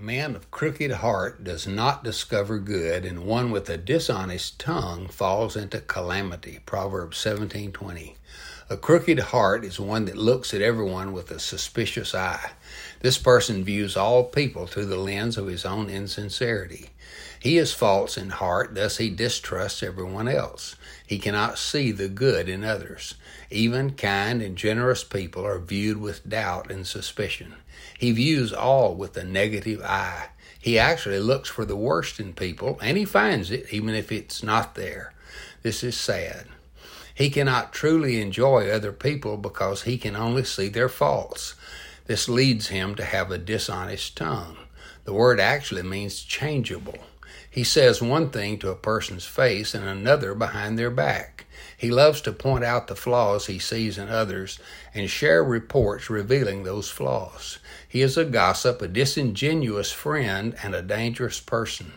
A man of crooked heart does not discover good, and one with a dishonest tongue falls into calamity. Proverbs 17:20. A crooked heart is one that looks at everyone with a suspicious eye. This person views all people through the lens of his own insincerity. He is false in heart, thus he distrusts everyone else. He cannot see the good in others. Even kind and generous people are viewed with doubt and suspicion. He views all with a negative eye. He actually looks for the worst in people, and he finds it even if it's not there. This is sad. He cannot truly enjoy other people because he can only see their faults. This leads him to have a dishonest tongue. The word actually means changeable. He says one thing to a person's face and another behind their back. He loves to point out the flaws he sees in others and share reports revealing those flaws. He is a gossip, a disingenuous friend, and a dangerous person.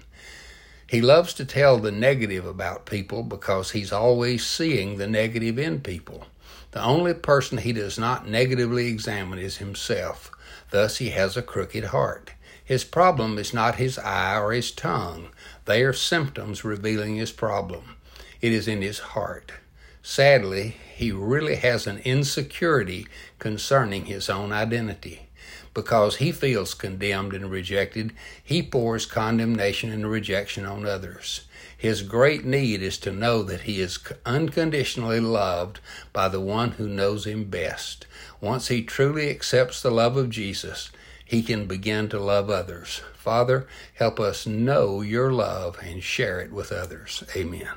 He loves to tell the negative about people because he's always seeing the negative in people. The only person he does not negatively examine is himself. Thus, he has a crooked heart. His problem is not his eye or his tongue. They are symptoms revealing his problem. It is in his heart. Sadly, he really has an insecurity concerning his own identity. Because he feels condemned and rejected, he pours condemnation and rejection on others. His great need is to know that he is unconditionally loved by the one who knows him best. Once he truly accepts the love of Jesus, he can begin to love others. Father, help us know your love and share it with others. Amen.